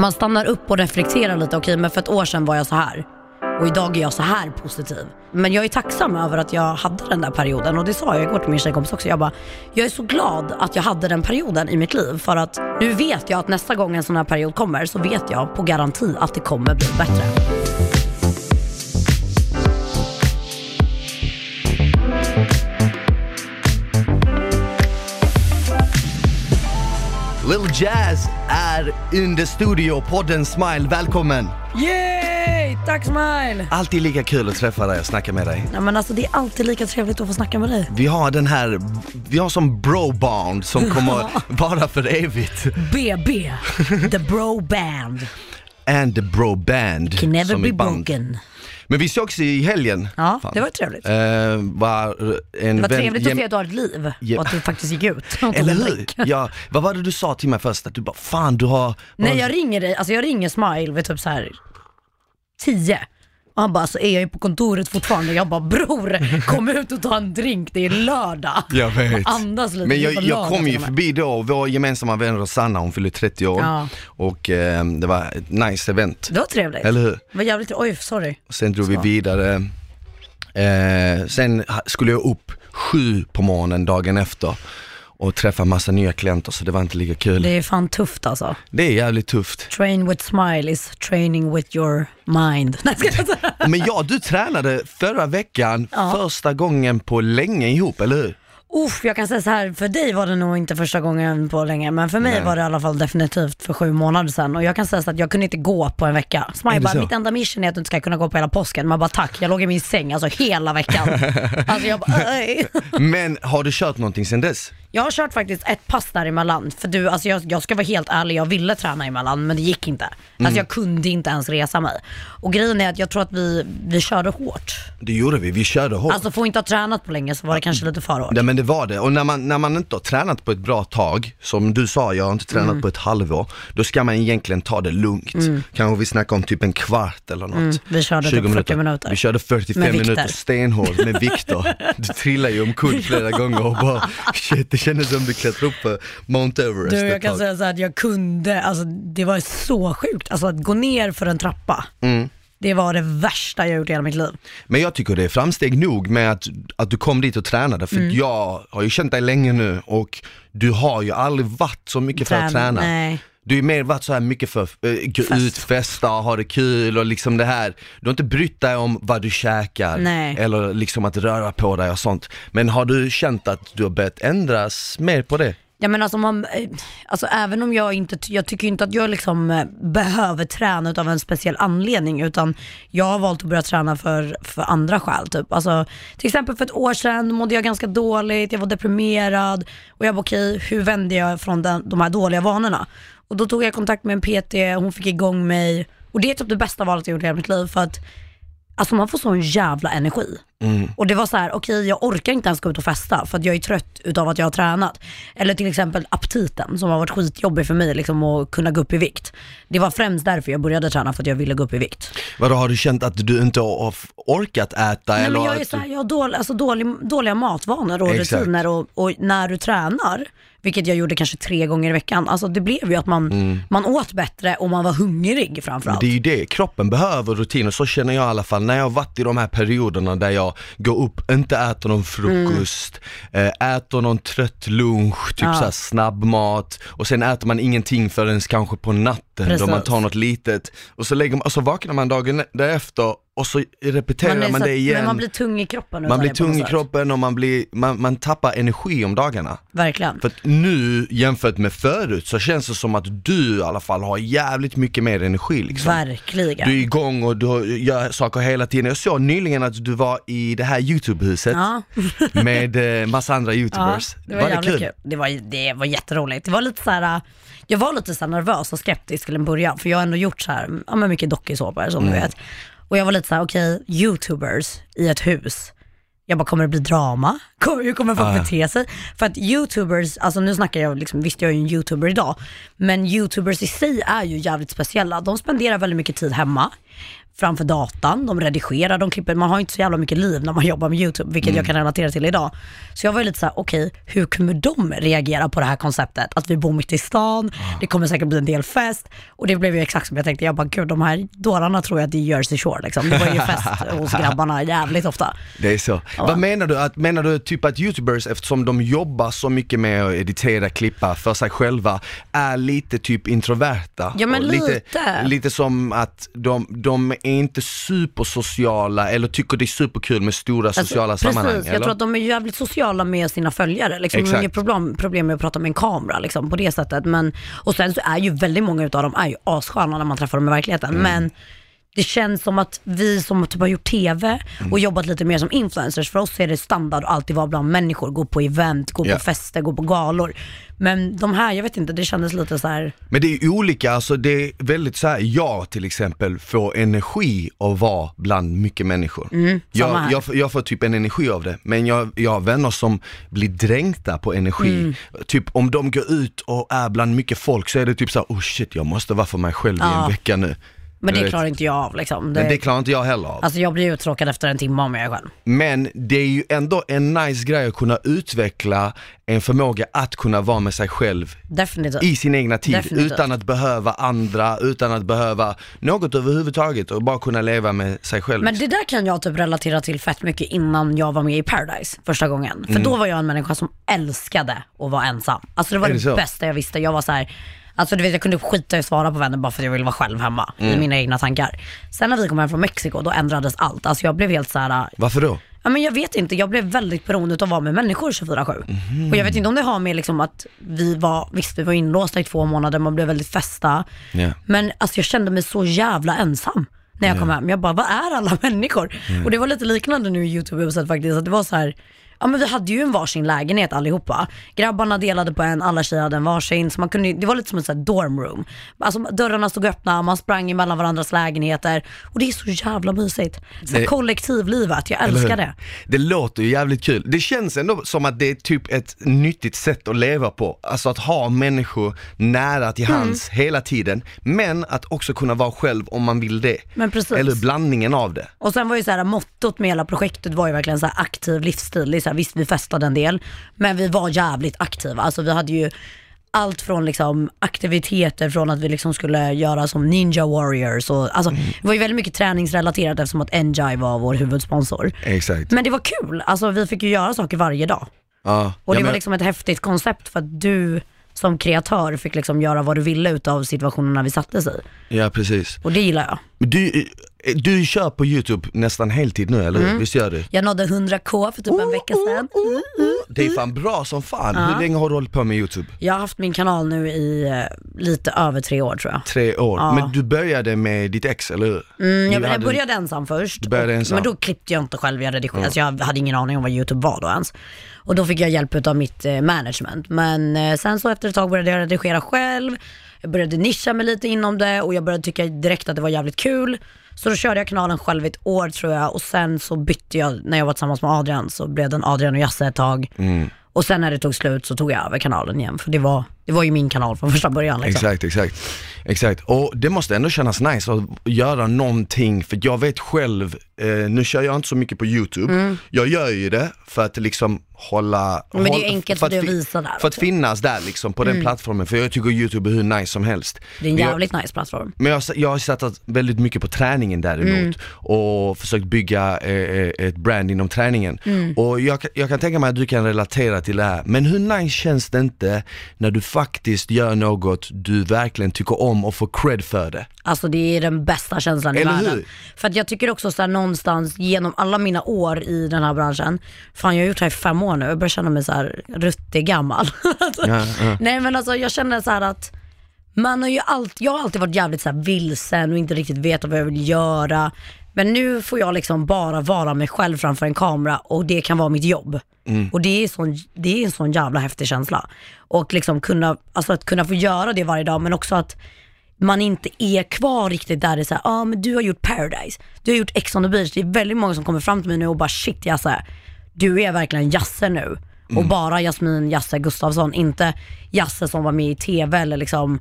Man stannar upp och reflekterar lite, okej men för ett år sedan var jag så här och idag är jag så här positiv. Men jag är tacksam över att jag hade den där perioden och det sa jag igår till min tjejkompis också. Jag bara, jag är så glad att jag hade den perioden i mitt liv för att nu vet jag att nästa gång en sån här period kommer så vet jag på garanti att det kommer bli bättre. Lil Jazz är under studio, podden Smile, välkommen! Yay! Tack Smile! Alltid lika kul att träffa dig och snacka med dig. Ja, men alltså, det är alltid lika trevligt att få snacka med dig. Vi har den här, vi har som bro-band som kommer vara för evigt. BB, the bro band, And the bro-band. can never be band. broken. Men vi sågs i helgen. Ja, Fan. det var trevligt. Eh, var en Det var vän- trevligt att se att du har ett liv och att det faktiskt gick ut. Eller hur? Ja, vad var det du sa till mig först? Att du bara, fan du har... Nej jag ringer dig, alltså jag ringer Smile vid typ så här 10. Och han bara, så är jag ju på kontoret fortfarande. Jag bara, bror kom ut och ta en drink, det är lördag. Jag vet. Andas lite. Men jag, jag kom ju och förbi då, vår gemensamma vän Rosanna, hon fyllde 30 år Ja. och eh, det var ett nice event. Det var trevligt. Eller hur? Det var jävligt, oj sorry. Sen drog vi Så. vidare. Eh, sen skulle jag upp sju på morgonen dagen efter och träffa massa nya klienter så det var inte lika kul. Det Det, är fan tufft alltså. är jävligt tufft. Train with smile is training with your mind. Men ja, du tränade förra veckan Ja. första gången på länge ihop, eller hur? Uff, jag kan säga så här, för dig var det nog inte första gången på länge, men för mig Nej. var det i alla fall definitivt för sju månader sedan. Och jag kan säga så att jag kunde inte gå på en vecka. Smile det bara, så? mitt enda mission är att du inte ska kunna gå på hela påsken. Man bara tack, jag låg i min säng alltså hela veckan. alltså jag bara. Men har du kört någonting sen dess? Jag har kört faktiskt ett pass däremellan. För du, alltså jag, jag ska vara helt ärlig, jag ville träna emellan men det gick inte. Alltså Mm. jag kunde inte ens resa mig. Och grejen är att jag tror att vi, vi körde hårt. Det gjorde vi, vi körde hårt. Alltså får inte ha tränat på länge så var det kanske lite för hårt. Ja men det var det, och när man, när man inte har tränat på ett bra tag, som du sa, jag har inte tränat Mm. på ett halvår, då ska man egentligen ta det lugnt. Kanske vi snackar om typ en kvart eller något. Mm, vi körde typ 40 minuter. Vi körde 45 Med vikter. minuter stenhårt med Viktor. Du trillade ju omkull flera gånger och bara shit, det kändes som du klättrade upp för Mount Everest Du, jag kan säga så här att jag kunde, alltså det var så sjukt. Alltså att gå ner för en trappa, Mm. det var det värsta jag gjort i hela mitt liv. Men jag tycker det är framsteg nog med att, att du kom dit och tränade, för Mm. jag har ju känt dig länge nu och du har ju aldrig varit så mycket för att Träna, träna. nej. Du är mer varit så här mycket för äh, gå Fest. ut, festa, ha det kul och liksom det här. Du har inte brytt dig om vad du käkar Nej. eller liksom att röra på dig och sånt. Men har du känt att du har börjat ändras mer på det? Ja men alltså, man, eh, alltså även om jag inte, jag tycker inte att jag liksom eh, behöver träna utav en speciell anledning utan jag har valt att börja träna för, för andra skäl typ. Alltså, till exempel för ett år sedan mådde jag ganska dåligt, jag var deprimerad och jag bara okej, hur vände jag från den, de här dåliga vanorna? Och då tog jag kontakt med en PT, hon fick igång mig och det är typ det bästa valet jag gjort i hela mitt liv för att Alltså man får sån jävla energi. Och det var så här: okej jag orkar inte ens gå ut och festa för att jag är trött utav att jag har tränat. Eller till exempel aptiten som har varit skitjobbig för mig liksom att kunna gå upp i vikt. Det var främst därför jag började träna, för att jag ville gå upp i vikt. Vadå, har du känt att du inte har orkat äta Nej, eller men jag, är så här, jag har dålig, alltså dålig, dåliga matvanor och Exakt. rutiner och, och när du tränar, vilket jag gjorde kanske tre gånger i veckan, alltså det blev ju att man, man åt bättre och man var hungrig framförallt. Det är ju det, kroppen behöver rutiner, så känner jag i alla fall när jag har varit i de här perioderna där jag går upp, inte äter någon frukost, eh, äter någon trött lunch, typ Ja. såhär snabbmat och sen äter man ingenting förrän kanske på natten då Precis. man tar något litet och så, lägger man, och så vaknar man dagen därefter och så repeterar man, så det igen. Men man blir tung i kroppen Man blir det tung i kroppen och man, blir, man, man tappar energi om dagarna. Verkligen. För att nu jämfört med förut så känns det som att du i alla fall har jävligt mycket mer energi liksom. Verkligen. Du är igång och du gör saker hela tiden. Jag såg nyligen att du var i det här YouTube-huset Ja. med eh, massa andra Ja, YouTubers. det var, jävligt kul. Det, var, det var jätteroligt. Det var lite så här, jag var lite så nervös och skeptisk till en början för jag har ändå gjort så här, ja, mycket dokusåpor som du vet. Och jag var lite så här: okej, YouTubers i ett hus. Jag bara, kommer det bli drama? Kommer, hur kommer folk Ah. bete sig? För att YouTubers, alltså nu snackar jag, liksom, visst jag är ju en YouTuber idag, men YouTubers i sig är ju jävligt speciella. De spenderar väldigt mycket tid hemma. Framför datan, de redigerar, de klipper, man har inte så jävla mycket liv när man jobbar med YouTube, vilket jag kan relatera till idag. Så jag var ju lite såhär, okej, hur kommer de reagera på det här konceptet? Att vi bor mitt i stan, det kommer säkert bli en del fest och det blev ju exakt som jag tänkte, jag bara gud de här dårarna tror jag att det är Jersey Shore liksom. Det var ju fest hos grabbarna jävligt ofta. Det är så. Vad menar du? Att, menar du typ att youtubers, eftersom de jobbar så mycket med att editera, klippa för sig själva, är lite typ introverta? Ja, men Och lite. Lite som att de, de är inte supersociala eller tycker det är superkul med stora sociala Alltså, sammanhang? Precis, eller? jag tror att de är jävligt sociala med sina följare. Liksom. De har inget problem, problem med att prata med en kamera liksom, på det sättet. Men, och sen så är ju väldigt många utav dem är ju assköna när man träffar dem i verkligheten. Mm. Men det känns som att vi som typ har gjort TV Mm. och jobbat lite mer som influencers, för oss är det standard att alltid vara bland människor, gå på event, gå Ja. på fester, gå på galor. Men de här, jag vet inte, det kändes lite så här. Men det är olika, alltså det är väldigt så här, jag till exempel får energi av att vara bland mycket människor. Mm, samma jag, här. jag, får- jag får typ en energi av det, men jag, jag har vänner som blir dränkta på energi. Mm. Typ om de går ut och är bland mycket folk så är det typ så här, oh shit jag måste vara för mig själv i Ja. en vecka nu. Men det klarar inte jag av liksom. Men det klarar inte jag heller av. Alltså jag blir uttråkad efter en timme om jag är själv. Men det är ju ändå en nice grej att kunna utveckla en förmåga att kunna vara med sig själv Definitivt. i sin egna tid Definitivt. utan att behöva andra, utan att behöva något överhuvudtaget och bara kunna leva med sig själv. Men det där kan jag typ relatera till fett mycket innan jag var med i Paradise första gången. För då var jag en människa som älskade att vara ensam. Alltså det var Mm. Är det, det bästa jag visste. Jag var så här, alltså du vet jag kunde skita i att svara på vänner bara för att jag ville vara själv hemma i Mm. mina egna tankar. Sen när vi kom hem från Mexiko då ändrades allt. Alltså jag blev helt så här. Varför då? Ja, men jag vet inte, jag blev väldigt beroende av att vara med människor 24-7. Mhm. Och jag vet inte om det har med liksom att vi var, visst vi var inlåsta i två månader, man blev väldigt fästa. Ja. Men alltså jag kände mig så jävla ensam när jag kom hem. Jag bara, vad är alla människor? Och det var lite liknande nu i YouTube-huset faktiskt, att det var så här. Ja men vi hade ju en varsin lägenhet allihopa. Grabbarna delade på en, alla tjejer hade en varsin. Så man kunde, det var lite som en sån här dorm room. Alltså dörrarna stod öppna, man sprang emellan varandras lägenheter. Och det är så jävla mysigt. Så Det- kollektivlivet, jag älskar det. Det låter ju jävligt kul. Det känns ändå som att det är typ ett nyttigt sätt att leva på. Alltså att ha människor nära till Mm. hands hela tiden, men att också kunna vara själv om man vill det. Eller blandningen av det. Och sen var ju så här, mottot med hela projektet var ju verkligen så här aktiv livsstil. Så här, visst vi festade en del, men vi var jävligt aktiva. Alltså vi hade ju allt från liksom aktiviteter från att vi liksom skulle göra som Ninja Warriors och alltså Mm. det var ju väldigt mycket träningsrelaterat eftersom att Enjoy var vår huvudsponsor. Exakt. Men det var kul, alltså vi fick ju göra saker varje dag. Ja. Och det Ja, var liksom ett häftigt koncept för att du som kreatör fick liksom göra vad du ville utav situationerna vi sattes i. Ja precis. Och det gillar jag. Du, du kör på YouTube nästan heltid nu eller hur? Visst gör du? Jag nådde 100k för typ en vecka sedan. Det är fan bra som fan. Hur länge har du hållit på med YouTube? Jag har haft min kanal nu i eh, lite över tre år tror jag. Tre år. Ja. Men du började med ditt ex, eller hur? Mm, jag, jag började ensam först, började ensam. men då klippte jag inte själv, jag redigerade, alltså jag hade ingen aning om vad YouTube var då ens. Och då fick jag hjälp av mitt eh, management. Men eh, sen så efter ett tag började jag redigera själv, jag började nischa mig lite inom det och jag började tycka direkt att det var jävligt kul. Så då körde jag kanalen själv i ett år tror jag och sen så bytte jag, när jag var tillsammans med Adrian så blev den Adrian och Jasse ett tag. Mm. Och sen när det tog slut så tog jag över kanalen igen för det var, det var ju min kanal från första början liksom. Exakt, exakt. Exakt, och det måste ändå kännas nice att göra någonting, för jag vet själv, eh, nu kör jag inte så mycket på YouTube, jag gör ju det för att liksom hålla... Mm. Men det är ju enkelt för för att visa där För att. Mm. finnas där liksom på den plattformen, för jag tycker YouTube är hur nice som helst. Det är en Men jag- jävligt nice plattform. Men jag, har- jag har satsat väldigt mycket på träningen däremot Mm. och försökt bygga eh, eh, ett brand inom träningen. Mm. Och jag, kan- jag kan tänka mig att du kan relatera till det här, men hur nice känns det inte när du faktiskt gör något du verkligen tycker om och får cred för det? Alltså det är den bästa känslan i Eller världen. hur? För att jag tycker också så här, någonstans genom alla mina år i den här branschen, fan jag har gjort det här i fem år nu, jag börjar känna mig så här ruttig gammal. Ja, ja. Nej men alltså jag känner så här att man har ju alltid, jag har alltid varit jävligt så vilsen och inte riktigt vetat vad jag vill göra. Men nu får jag liksom bara vara mig själv framför en kamera och det kan vara mitt jobb. Och det är, sån, det är en sån jävla häftig känsla. Och liksom kunna, alltså att kunna få göra det varje dag men också att man inte är kvar riktigt där det är såhär, ja ah, men du har gjort Paradise, du har gjort Ex on the beach. Det är väldigt många som kommer fram till mig nu och bara shit Jasse, du är verkligen Jasse nu. Och bara Jasmin Jasse Gustafsson, inte Jasse som var med i TV eller liksom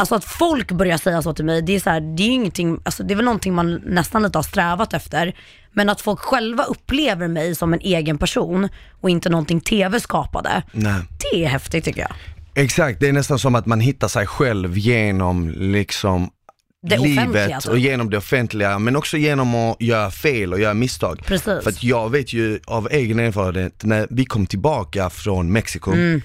Alltså att folk börjar säga så till mig, det är, så här, det är ju ingenting, alltså det är väl någonting man nästan lite har strävat efter. Men att folk själva upplever mig som en egen person och inte någonting TV skapade, Nej. det är häftigt tycker jag. Exakt, det är nästan som att man hittar sig själv genom liksom Det livet typ. och genom det offentliga men också genom att göra fel och göra misstag. Precis. För att jag vet ju av egen erfarenhet när vi kom tillbaka från Mexiko Mm.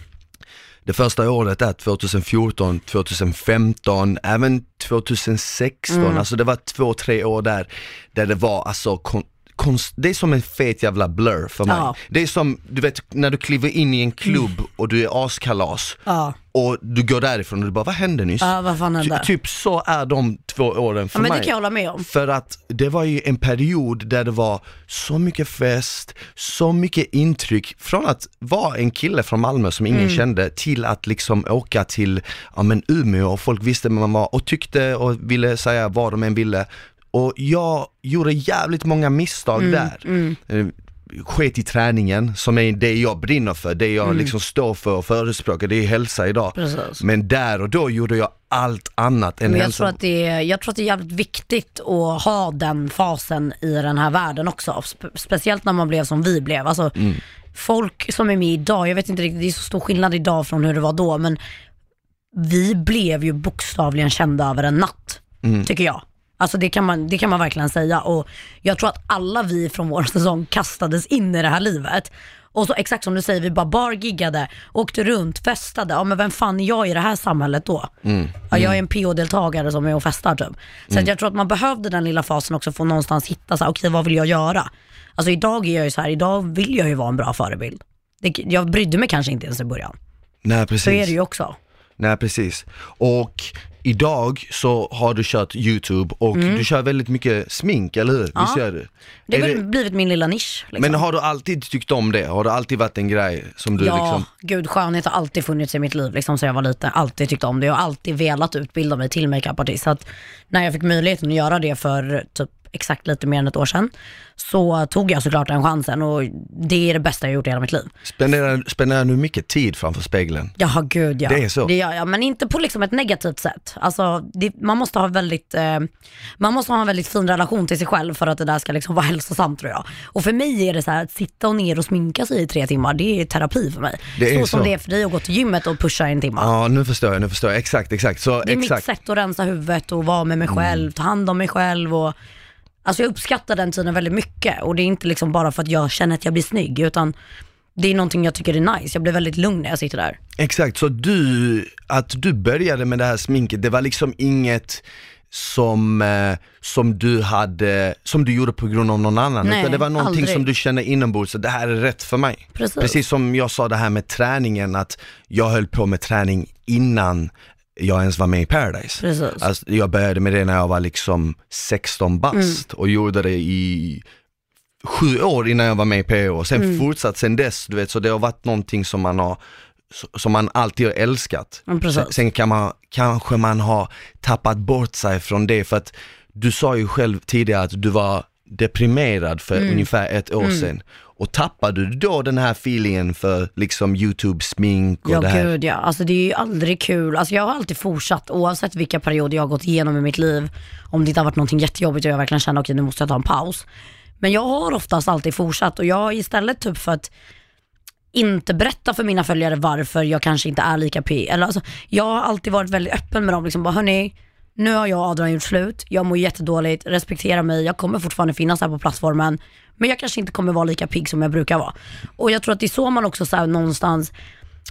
Det första året där 2014, 2015, även 2016, Mm. alltså det var två, tre år där, där det var alltså kon- konst, det är som en fet jävla blur för mig. Ja. Det är som, du vet, när du kliver in i en klubb och du är askalas Ja. och du går därifrån och du bara, vad hände nyss? Ja, vad fan hände? Ty, typ så är de två åren för Ja, men mig. det kan jag hålla med om. För att det var ju en period där det var så mycket fest, så mycket intryck från att vara en kille från Malmö som ingen Mm. kände till att liksom åka till ja, men Umeå och folk visste vem man var och tyckte och ville säga vad de än ville. Och jag gjorde jävligt många misstag Mm, där. Eh, Sket i träningen som är det jag brinner för, det jag liksom står för och förespråkar, det är hälsa idag. Mm. Precis. Men där och då gjorde jag allt annat än jag hälsa. tror, att det är, jag tror att det är jävligt viktigt att ha den fasen i den här världen också. Spe- speciellt när man blev som vi blev. Alltså, Mm. Folk som är med idag, jag vet inte riktigt, det är så stor skillnad idag från hur det var då, men vi blev ju bokstavligen kända över en natt, Mm. tycker jag. Alltså det kan, man, det kan man verkligen säga och jag tror att alla vi från vår säsong kastades in i det här livet. Och så exakt som du säger, vi bara bargiggade, åkte runt, festade. Ja men vem fan är jag i det här samhället då? Ja, jag är en PO-deltagare som är och festar typ. Så att jag tror att man behövde den lilla fasen också för att någonstans hitta så här, okej vad vill jag göra? Alltså idag är jag ju så här, idag vill jag ju vara en bra förebild. Det, jag brydde mig kanske inte ens i början. Nej precis. Så är det ju också. Nej precis. Och idag så har du kört YouTube och du kör väldigt mycket smink, eller hur? Visst Mm. Ja. gör du? Det har blivit min lilla nisch. Liksom. Men har du alltid tyckt om det? Har det alltid varit en grej som du ja, liksom... gud skönhet har alltid funnits i mitt liv liksom, så jag var liten. Alltid tyckt om det och alltid velat utbilda mig till makeupartist. Så att när jag fick möjligheten att göra det för typ exakt lite mer än ett år sedan så tog jag såklart den chansen och det är det bästa jag gjort i hela mitt liv. Spenderar, spenderar du mycket tid framför spegeln? Ja, gud ja. Det är så? Det gör jag, men inte på liksom ett negativt sätt. Alltså, det, man, måste ha väldigt, eh, man måste ha en väldigt fin relation till sig själv för att det där ska liksom vara hälsosamt tror jag. Och för mig är det så här att sitta och ner och sminka sig i tre timmar, det är terapi för mig. Det är så som så. det är för dig att gå till gymmet och pusha en timme. Ja, nu förstår jag, nu förstår jag. Exakt, exakt. Så Det är exakt. mitt sätt att rensa huvudet och vara med mig Mm. själv, ta hand om mig själv och Alltså jag uppskattar den tiden väldigt mycket och det är inte liksom bara för att jag känner att jag blir snygg utan det är någonting jag tycker är nice. Jag blir väldigt lugn när jag sitter där. Exakt, så du, att du började med det här sminket, det var liksom inget som, eh, som du hade, som du gjorde på grund av någon annan, Nej, utan det var någonting aldrig. som du kände inombords, så det här är rätt för mig. Precis. Precis som jag sa det här med träningen, att jag höll på med träning innan jag ens var med i Paradise. Precis. Alltså, jag började med det när jag var liksom 16 bast och gjorde det i sju år innan jag var med i och sen fortsatt sen dess, du vet, så det har varit någonting som man har som man alltid har älskat. Sen, sen kan man, kanske man har tappat bort sig från det för att du sa ju själv tidigare att du var deprimerad för Mm. ungefär ett år sedan. Och tappade du då den här feelingen för liksom YouTube-smink och Ja det här? gud ja, alltså det är ju aldrig kul. Alltså jag har alltid fortsatt oavsett vilka perioder jag har gått igenom i mitt liv. Om det inte har varit någonting jättejobbigt och jag verkligen känner okej nu måste jag ta en paus. Men jag har oftast alltid fortsatt och jag har istället typ för att inte berätta för mina följare varför jag kanske inte är lika p. Eller alltså, jag har alltid varit väldigt öppen med dem. Liksom bara, hörni, nu har jag och Adrian gjort slut, jag mår jättedåligt, respektera mig, jag kommer fortfarande finnas här på plattformen. Men jag kanske inte kommer vara lika pigg som jag brukar vara. Och jag tror att det är så man också så någonstans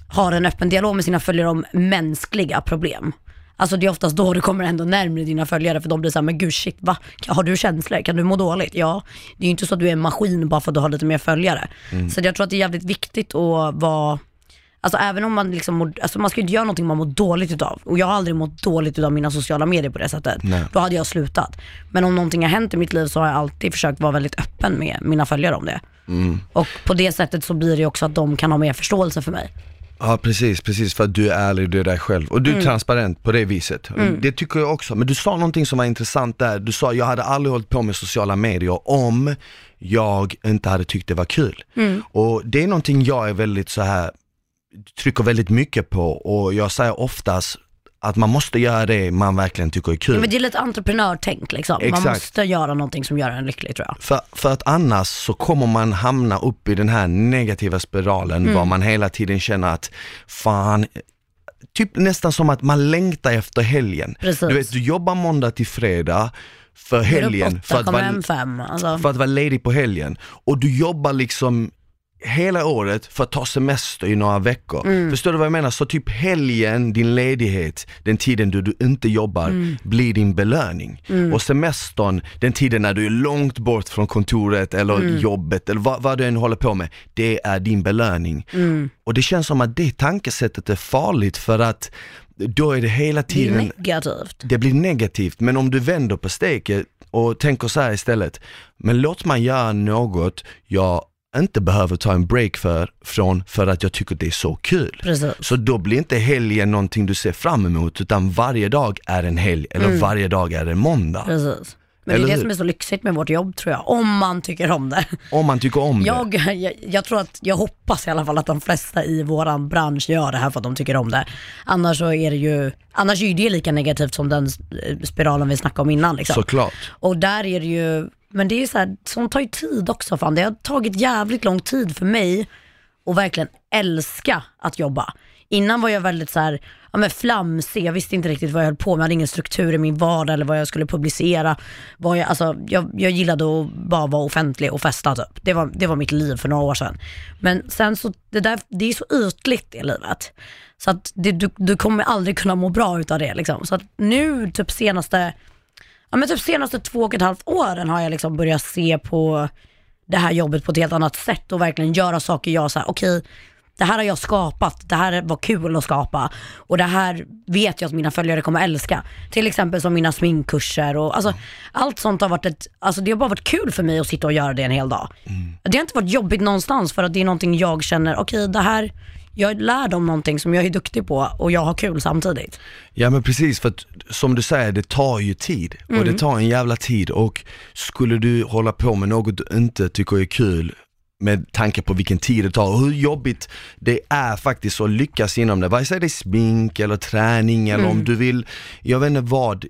har en öppen dialog med sina följare om mänskliga problem. Alltså det är oftast då du kommer ändå närmare dina följare för de blir såhär, men gud shit va? Har du känslor? Kan du må dåligt? Ja, det är ju inte så att du är en maskin bara för att du har lite mer följare. Så jag tror att det är jävligt viktigt att vara Alltså även om man liksom mår, alltså man ska ju inte göra någonting man mår dåligt utav. Och jag har aldrig mått dåligt utav mina sociala medier på det sättet. Nej. Då hade jag slutat. Men om någonting har hänt i mitt liv så har jag alltid försökt vara väldigt öppen med mina följare om det. Och på det sättet så blir det också att de kan ha mer förståelse för mig. Ja precis, precis för att du är ärlig, du är dig själv och du Mm. är transparent på det viset. Det tycker jag också, men du sa någonting som var intressant där, du sa jag hade aldrig hållit på med sociala medier om jag inte hade tyckt det var kul. Mm. Och det är någonting jag är väldigt så här trycker väldigt mycket på och jag säger oftast att man måste göra det man verkligen tycker är kul. Men det är lite entreprenörtänk liksom. Man Exakt. måste göra någonting som gör en lycklig tror jag. För, för att annars så kommer man hamna upp i den här negativa spiralen Mm. var man hela tiden känner att fan, typ nästan som att man längtar efter helgen. Precis. Du vet, du jobbar måndag till fredag för helgen, för åtta, att, kommer vara. Alltså. för att vara ledig på helgen. Och du jobbar liksom hela året för att ta semester i några veckor. Mm. Förstår du vad jag menar? Så typ helgen, din ledighet, den tiden du, du inte jobbar, Mm. blir din belöning. Och semestern, den tiden när du är långt bort från kontoret eller Mm. jobbet eller vad, vad du än håller på med, det är din belöning. Mm. Och det känns som att det tankesättet är farligt för att då är det hela Det är tiden negativt. det blir negativt, men om du vänder på steket och tänker så här istället, men låt man göra något jag inte behöver ta en break för, från för att jag tycker det är så kul. Precis. Så då blir inte helgen någonting du ser fram emot, utan varje dag är en helg, eller varje dag är en måndag. Precis. Men Eller det är det som är så lyxigt med vårt jobb tror jag, om man tycker om det. Om man tycker om det. Jag, jag, jag tror att, jag hoppas i alla fall att de flesta i våran bransch gör det här för att de tycker om det. Annars så är det ju, annars är det lika negativt som den eh, spiralen vi snackade om innan liksom. Såklart. Och där är det ju, men det är ju så här, sånt tar ju tid också fan. Det har tagit jävligt lång tid för mig att verkligen älska att jobba. Innan var jag väldigt så här, ja men flamsig, jag visste inte riktigt vad jag höll på med, jag hade ingen struktur i min vardag eller vad jag skulle publicera. Vad jag, alltså, jag, jag gillade att bara vara offentlig och festa typ. Det var, det var mitt liv för några år sedan. Men sen så, det där, det är så ytligt det livet. Så att det, du, du kommer aldrig kunna må bra utav det liksom. Så att nu typ senaste ja, men typ senaste två och ett halvt åren har jag liksom börjat se på det här jobbet på ett helt annat sätt och verkligen göra saker jag säger okej, det här har jag skapat, det här var kul att skapa och det här vet jag att mina följare kommer älska. Till exempel som mina sminkkurser och alltså, allt sånt har varit ett, alltså det har bara varit kul för mig att sitta och göra det en hel dag. Det har inte varit jobbigt någonstans för att det är någonting jag känner, okej det här, jag lär dem någonting som jag är duktig på och jag har kul samtidigt. Ja men precis, för att som du säger, det tar ju tid och det tar en jävla tid och skulle du hålla på med något du inte tycker är kul med tanke på vilken tid det tar och hur jobbigt det är faktiskt att lyckas inom det. Vare sig det är smink eller träning eller om du vill, jag vet inte vad,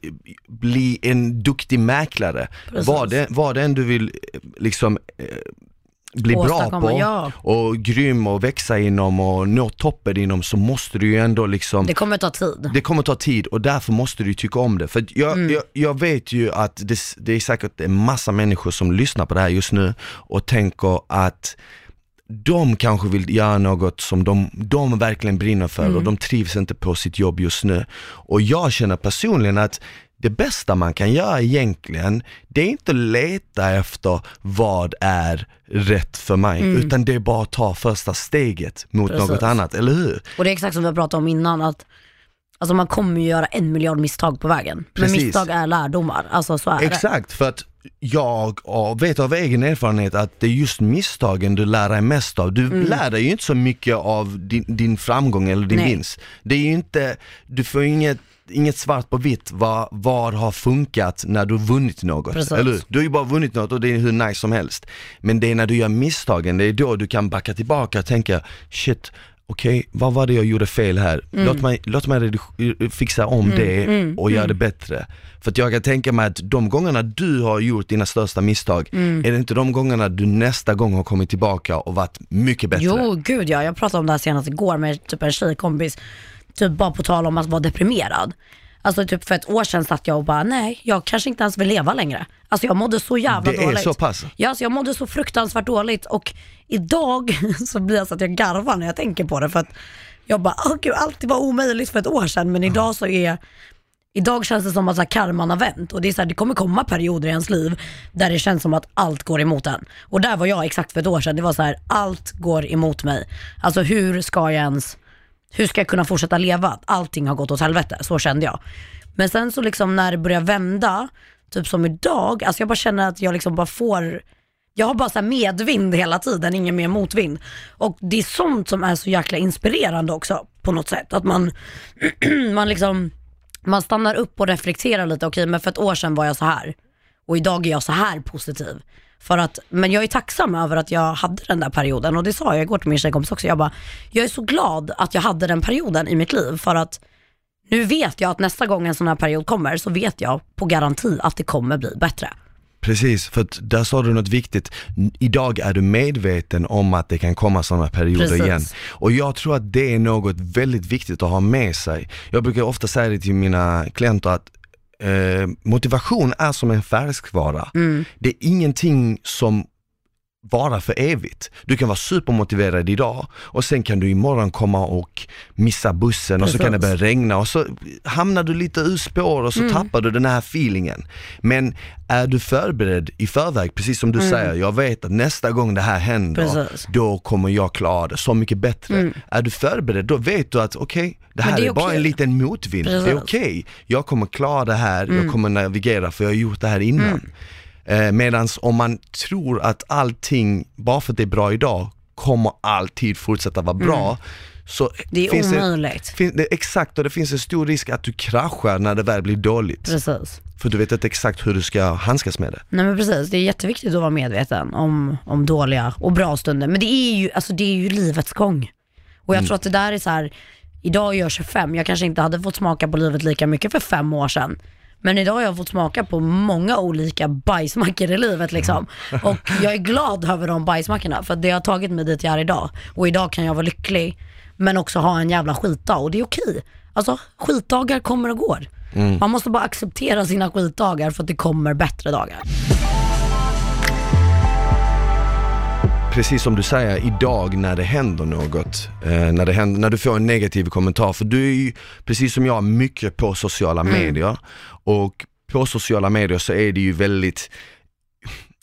bli en duktig mäklare. Precis. Vad det, vad det än du vill eh, liksom eh, bli bra på ja. och grym och växa inom och nå toppen inom så måste du ju ändå liksom Det kommer ta tid. det kommer ta tid och därför måste du tycka om det. För jag, Mm. jag, jag vet ju att det, det är säkert en massa människor som lyssnar på det här just nu och tänker att de kanske vill göra något som de, de verkligen brinner för Mm. och de trivs inte på sitt jobb just nu. Och jag känner personligen att det bästa man kan göra egentligen, det är inte att leta efter vad är rätt för mig, utan det är bara att ta första steget mot Mm. Precis. något annat, eller hur? Och det är exakt som vi har pratat om innan att Alltså man kommer ju göra en miljard misstag på vägen. Men Precis. misstag är lärdomar. Alltså så är det. Exakt, för att jag vet av egen erfarenhet att det är just misstagen du lär dig mest av. Du lär dig ju inte så mycket av din, din framgång eller din Nej. vinst. Det är ju inte, du får inget Inget svart på vitt vad, vad har funkat när du vunnit något, Precis. eller? Du har ju bara vunnit något och det är hur nice som helst. Men det är när du gör misstagen, det är då du kan backa tillbaka och tänka, shit, okej, vad var det jag gjorde fel här? Låt mig, låt mig fixa om det och göra det bättre. För att jag kan tänka mig att de gångerna du har gjort dina största misstag, är det inte de gångerna du nästa gång har kommit tillbaka och varit mycket bättre? Jo, gud ja. Jag pratade om det här senast igår med typ en tjejkompis. Typ bara på tal om att vara deprimerad. Alltså typ för ett år sedan satt jag och bara, nej, jag kanske inte ens vill leva längre. Alltså jag mådde så jävla Det är dåligt. så pass? Ja, alltså jag mådde så fruktansvärt dåligt och idag så blir det så att jag garvar när jag tänker på det för att jag bara, åh gud, allt var omöjligt för ett år sedan men idag så är Idag känns det som att så här, karman har vänt och det, är så här, det kommer komma perioder i ens liv där det känns som att allt går emot en. Och där var jag exakt för ett år sedan. Det var så här, allt går emot mig. Alltså hur ska jag ens, hur ska jag kunna fortsätta leva? Allting har gått åt helvete, så kände jag. Men sen så liksom när det börjar vända, typ som idag, alltså jag bara känner att jag liksom bara får jag har bara så här medvind hela tiden, ingen mer motvind. Och det är sånt som är så jäkla inspirerande också på något sätt. Att man, man liksom, man stannar upp och reflekterar lite, okej men för ett år sedan var jag så här och idag är jag så här positiv. För att, men jag är tacksam över att jag hade den där perioden och det sa jag igår till min tjejkompis också. Jag bara, jag är så glad att jag hade den perioden i mitt liv för att Nu vet jag att nästa gång en sån här period kommer så vet jag på garanti att det kommer bli bättre. Precis, för att där sa du något viktigt. Idag är du medveten om att det kan komma sådana perioder Precis. igen. Och jag tror att det är något väldigt viktigt att ha med sig. Jag brukar ofta säga det till mina klienter att eh, motivation är som en färskvara. Mm. Det är ingenting som vara för evigt. Du kan vara supermotiverad idag och sen kan du imorgon komma och missa bussen och så kan det Precis. börja regna och så hamnar du lite ur spår och så Mm. tappar du den här feelingen. Men är du förberedd i förväg, precis som du säger, jag vet att nästa gång det här händer, Mm. Precis. då kommer jag klara det så mycket bättre. Är du förberedd, då vet du att okej, det här Mm. det är, är bara okej. en liten motvind. Det är Precis. Mm. okej, jag kommer klara det här, jag kommer navigera för jag har gjort det här innan. Eh, Medan om man tror att allting, bara för att det är bra idag, kommer alltid fortsätta vara bra. Så Mm. Det är finns omöjligt. Fin, det, exakt, och det finns en stor risk att du kraschar när det väl blir dåligt. Precis. För du vet inte exakt hur du ska handskas med det. Nej men precis, det är jätteviktigt att vara medveten om, om dåliga och bra stunder. Men det är ju, alltså det är ju livets gång. Och jag Mm. tror att det där är så här, idag är jag 25, jag kanske inte hade fått smaka på livet lika mycket för fem år sedan. Men idag har jag fått smaka på många olika bajsmackor i livet liksom. Och jag är glad över de bajsmackorna för det har tagit mig dit jag är idag. Och idag kan jag vara lycklig men också ha en jävla skitdag och det är okej. Alltså skitdagar kommer och går. Man måste bara acceptera sina skitdagar för att det kommer bättre dagar. Precis som du säger, idag när det händer något, eh, när, det händer, när du får en negativ kommentar, för du är ju precis som jag mycket på sociala medier. Och på sociala medier så är det ju väldigt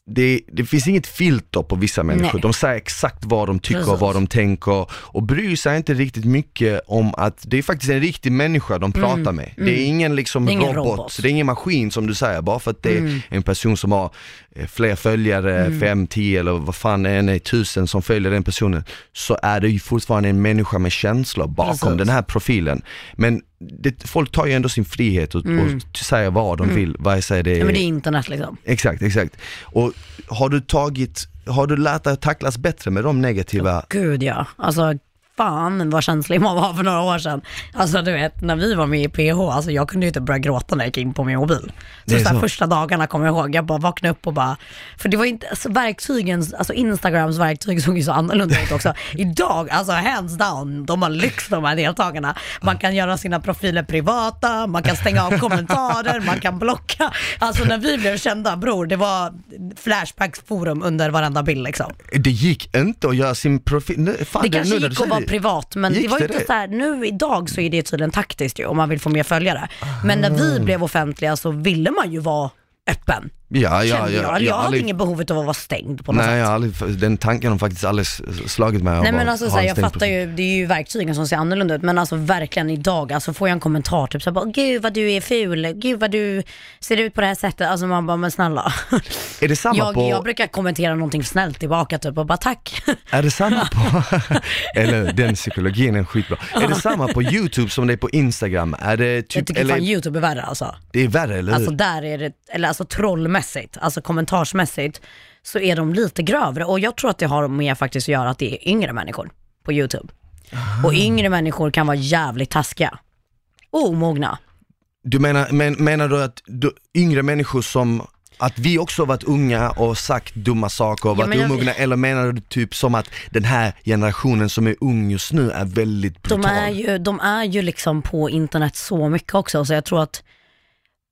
det, det finns inget filter på vissa människor. Nej. De säger exakt vad de tycker och Precis. vad de tänker och bryr sig inte riktigt mycket om att det är faktiskt en riktig människa de pratar med. Det är ingen liksom Det är robot, robot. det är ingen maskin som du säger, bara för att det är en person som har eh, fler följare, fem, tio eller vad fan det är, tusen som följer den personen, så är det ju fortfarande en människa med känslor bakom Precis. den här profilen. Men det, folk tar ju ändå sin frihet och, och säger vad de vill, vad jag säger det Ja, men det är internet liksom. Exakt, exakt. Och har du tagit, har du lärt dig att tacklas bättre med de negativa? Gud ja. Alltså fan vad känslig man var för några år sedan. Alltså du vet, när vi var med i PH, alltså jag kunde ju inte börja gråta när jag gick in på min mobil. Det Så, så första dagarna kommer jag ihåg, jag bara vaknade upp och bara, för det var inte, alltså verktygen, alltså Instagrams verktyg såg ju så annorlunda ut också. Idag, alltså hands down, de har lyx de här deltagarna. Man kan göra sina profiler privata, man kan stänga av kommentarer, man kan blocka. Alltså när vi blev kända bror, det var Flashbacks-forum under varenda bild liksom. Det gick inte att göra sin profil, fan, Det kanske nu gick att vara det. privat men Gick det var det inte så här, nu idag så är det tydligen taktiskt ju om man vill få mer följare. Men när vi blev offentliga så ville man ju vara öppen. Ja, ja, jag. ja. jag, Jag har hade aldrig, inget behov av att vara stängd på något nej, jag sätt. aldrig, den tanken har faktiskt aldrig slagit mig. Nej bara men alltså ha så här, en jag fattar ju, det är ju verktygen som ser annorlunda ut men alltså verkligen idag, alltså får jag en kommentar typ såhär bara gud vad du är ful, gud vad du ser ut på det här sättet, alltså man bara men snälla. Är det samma Jag, på, jag brukar kommentera någonting snällt tillbaka typ och bara tack. är det samma på, eller den psykologin är skitbra. Är det samma på YouTube som det är på Instagram? Är det Jag typ, tycker eller fan YouTube är värre alltså. det är värre eller hur? Alltså där är det, eller alltså trollmässigt, alltså kommentarsmässigt så är de lite grövre och jag tror att det har med faktiskt att göra att det är yngre människor på YouTube. Och yngre människor kan vara jävligt taskiga. Omogna. Du menar, men, menar du att du, yngre människor som, att vi också har varit unga och sagt dumma saker och Ja, varit men jag- omogna, eller menar du typ som att den här generationen som är ung just nu är väldigt brutal? De är, ju, de är ju liksom på internet så mycket också så jag tror att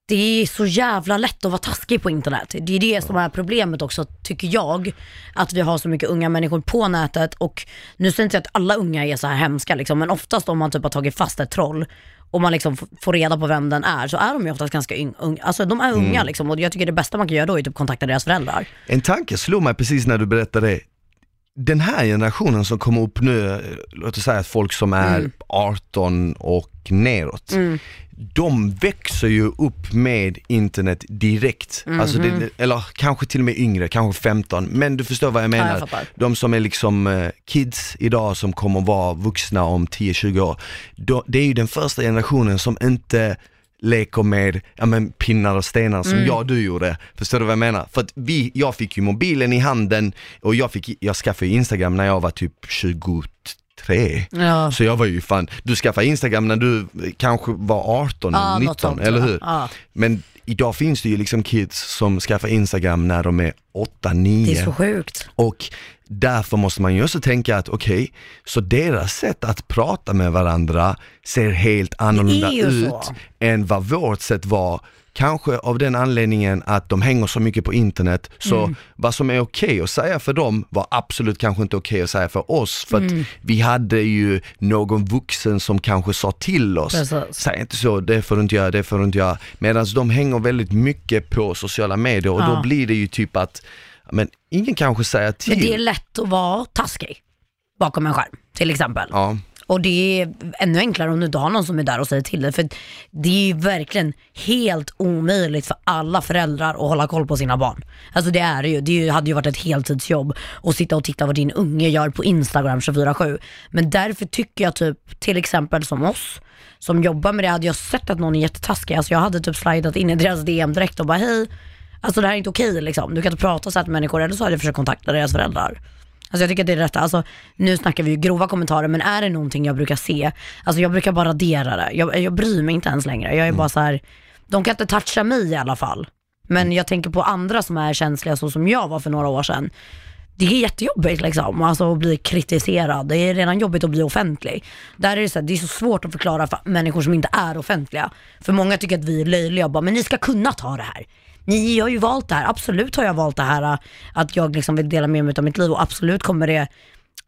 det är så jävla lätt att vara taskig på internet. Det är det som är problemet också, tycker jag. Att vi har så mycket unga människor på nätet och nu säger inte jag att alla unga är så här hemska liksom, men oftast om man typ har tagit fast ett troll och man liksom får reda på vem den är så är de ju oftast ganska unga. Alltså de är unga liksom och jag tycker det bästa man kan göra då är typ kontakta deras föräldrar. En tanke slog mig precis när du berättade det. Den här generationen som kommer upp nu, eh, låt oss säga att folk som är Mm. 18 och neråt, de växer ju upp med internet direkt. Alltså det, eller kanske till och med yngre, kanske 15, men du förstår vad jag menar. jag fattar. de som är liksom eh, kids idag som kommer vara vuxna om 10-20 år, då, det är ju den första generationen som inte leker med ja, men pinnar och stenar som jag och du gjorde. Förstår du vad jag menar? För att vi, jag fick ju mobilen i handen och jag, fick, jag skaffade ju Instagram när jag var typ 23 tre. Ja. Så jag var ju fan, du skaffade Instagram när du kanske var 18, Ja, något 19, sånt, eller hur? Ja. Men idag finns det ju liksom kids som skaffar Instagram när de är 8, 9 Det är så sjukt. och därför måste man ju också tänka att okej, så deras sätt att prata med varandra ser helt annorlunda ut så. än vad vårt sätt var. Kanske av den anledningen att de hänger så mycket på internet, så Mm. vad som är okej att säga för dem var absolut kanske inte okej att säga för oss. För Mm. att vi hade ju någon vuxen som kanske sa till oss, Precis. säg inte så, det får du inte göra, det får du inte göra. Medan de hänger väldigt mycket på sociala medier och Ja. då blir det ju typ att, men ingen kanske säger till. Men det är lätt att vara taskig bakom en skärm till exempel. Ja, och det är ännu enklare om du inte har någon som är där och säger till dig. För det är ju verkligen helt omöjligt för alla föräldrar att hålla koll på sina barn. Alltså det är det ju. Det hade ju varit ett heltidsjobb att sitta och titta vad din unge gör på Instagram 24-7. Men därför tycker jag typ, till exempel som oss, som jobbar med det, hade jag sett att någon är jättetaskig, alltså jag hade typ slidat in i deras DM direkt och bara hej, alltså det här är inte okej liksom. Du kan inte prata så här till människor eller så hade jag försökt kontakta deras föräldrar. Alltså jag tycker att det är rätt, alltså nu snackar vi ju grova kommentarer men är det någonting jag brukar se, alltså jag brukar bara radera det. Jag, jag bryr mig inte ens längre. Jag är bara så här, de kan inte toucha mig i alla fall. Men jag tänker på andra som är känsliga så som jag var för några år sedan. Det är jättejobbigt liksom, alltså att bli kritiserad. Det är redan jobbigt att bli offentlig. Där är det, så här, det är så svårt att förklara för människor som inte är offentliga. För många tycker att vi är löjliga och bara, men ni ska kunna ta det här. Ni har ju valt det här, absolut har jag valt det här äh, att jag liksom vill dela med mig av mitt liv och absolut kommer det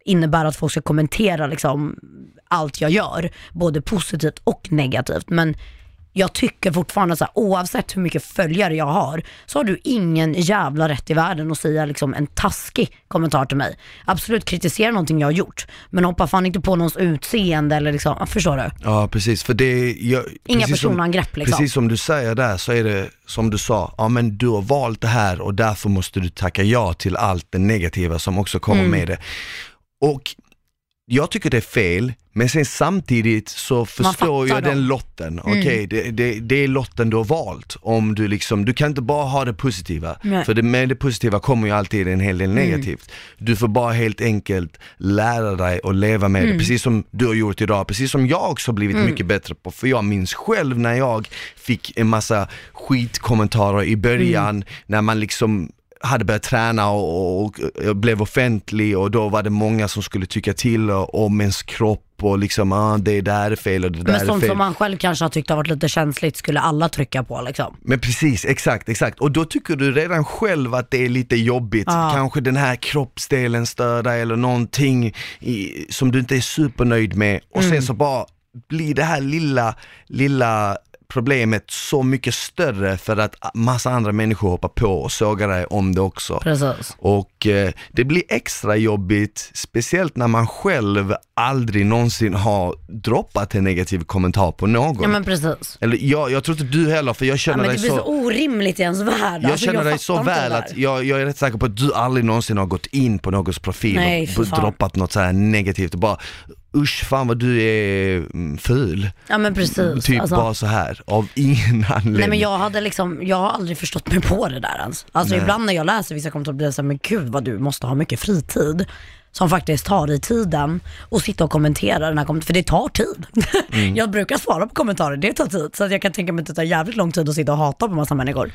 innebära att folk ska kommentera liksom allt jag gör, både positivt och negativt. Men jag tycker fortfarande så här, oavsett hur mycket följare jag har, så har du ingen jävla rätt i världen att säga liksom en taskig kommentar till mig. Absolut kritisera någonting jag har gjort, men hoppa fan inte på någons utseende eller liksom, förstår du? ja precis. För det, jag, Inga som- personangrepp liksom. Precis som du säger där så är det som du sa, ja men du har valt det här och därför måste du tacka ja till allt det negativa som också kommer Mm. med det. Och jag tycker det är fel, men sen samtidigt så förstår jag den dem. lotten. Okej, det, det, det är lotten du har valt. Om du liksom, du kan inte bara ha det positiva. Nej. För det, med det positiva kommer ju alltid en hel del negativt. Du får bara helt enkelt lära dig att leva med det, precis som du har gjort idag, precis som jag också blivit mycket bättre på. För jag minns själv när jag fick en massa skitkommentarer i början, när man liksom hade börjat träna och, och, och blev offentlig och då var det många som skulle tycka till om ens kropp och liksom, ah, det där är fel och det där Men är sånt fel. som man själv kanske har tyckt har varit lite känsligt skulle alla trycka på liksom. Men precis, exakt, exakt. Och då tycker du redan själv att det är lite jobbigt. Ja. Kanske den här kroppsdelen stör dig eller någonting i, som du inte är supernöjd med. Och Mm. sen så bara blir det här lilla, lilla problemet så mycket större för att massa andra människor hoppar på och sågar dig om det också. Precis. Och eh, det blir extra jobbigt, speciellt när man själv aldrig någonsin har droppat en negativ kommentar på någon. Ja men precis. Eller jag, jag tror inte du heller för jag Ja, känner men det dig blir så, så, orimligt i ens värld. jag Alltså, känner dig fattar så det väl att jag, jag är rätt säker på att du aldrig någonsin har gått in på någons profil Nej, och droppat något så här negativt och bara usch fan vad du är mm, ful. Ja men precis. Typ Alltså, bara så här av ingen anledning. Nej men jag hade liksom, jag har aldrig förstått mig på det där ens. Alltså Nej. ibland när jag läser vissa kommentarer blir det såhär, men gud vad du måste ha mycket fritid. Som faktiskt tar i tiden och sitta och kommentera den här kommentaren, för det tar tid. Mm. jag brukar svara på kommentarer, det tar tid. Så att jag kan tänka mig att det tar jävligt lång tid att sitta och hata på massa människor.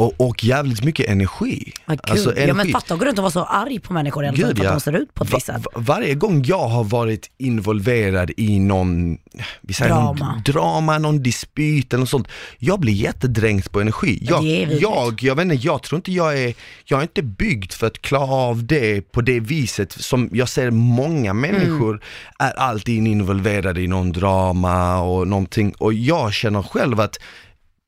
Och, och jävligt mycket energi. Ja, gud. Alltså, ja men energi. fatta att gå runt och vara så arg på människor tiden Gud, för att ja. de ser ut på ett visst sätt. va- varje gång jag har varit involverad i någon, vi säger Drama. Någon drama, någon dispyt eller något sånt, jag blir jättedränkt på energi. Jag, jag, jag vet inte, jag tror inte jag är, jag är inte byggd för att klara av det på det viset som jag ser många människor Mm. är alltid involverade i någon drama och någonting och jag känner själv att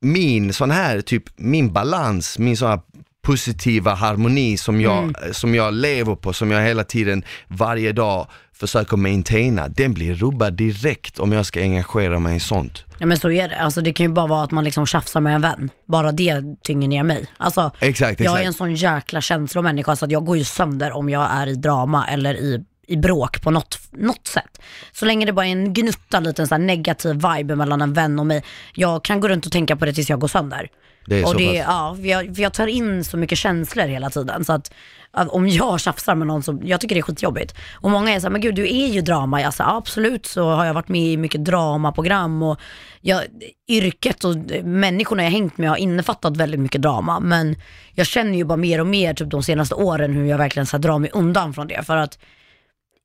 min sån här, typ min balans, min sån här positiva harmoni som jag, Mm. som jag lever på, som jag hela tiden, varje dag försöker maintaina, den blir rubbad direkt om jag ska engagera mig i sånt. Ja men så är det. Alltså det kan ju bara vara att man liksom tjafsar med en vän. Bara det tynger ner mig. Alltså, Exakt, jag är exakt. en sån jäkla känslomänniska så att jag går ju sönder om jag är i drama eller i i bråk på något, något sätt. Så länge det bara är en gnutta liten så negativ vibe mellan en vän och mig, jag kan gå runt och tänka på det tills jag går sönder. Det är och så det, pass. ja, för jag, för jag tar in så mycket känslor hela tiden. Så att, om jag tjafsar med någon så, jag tycker det är skitjobbigt. Och många är så här, men gud du är ju drama. Jag säger absolut så har jag varit med i mycket dramaprogram och jag, yrket och människorna jag hängt med har innefattat väldigt mycket drama. Men jag känner ju bara mer och mer typ de senaste åren hur jag verkligen så här, drar mig undan från det. För att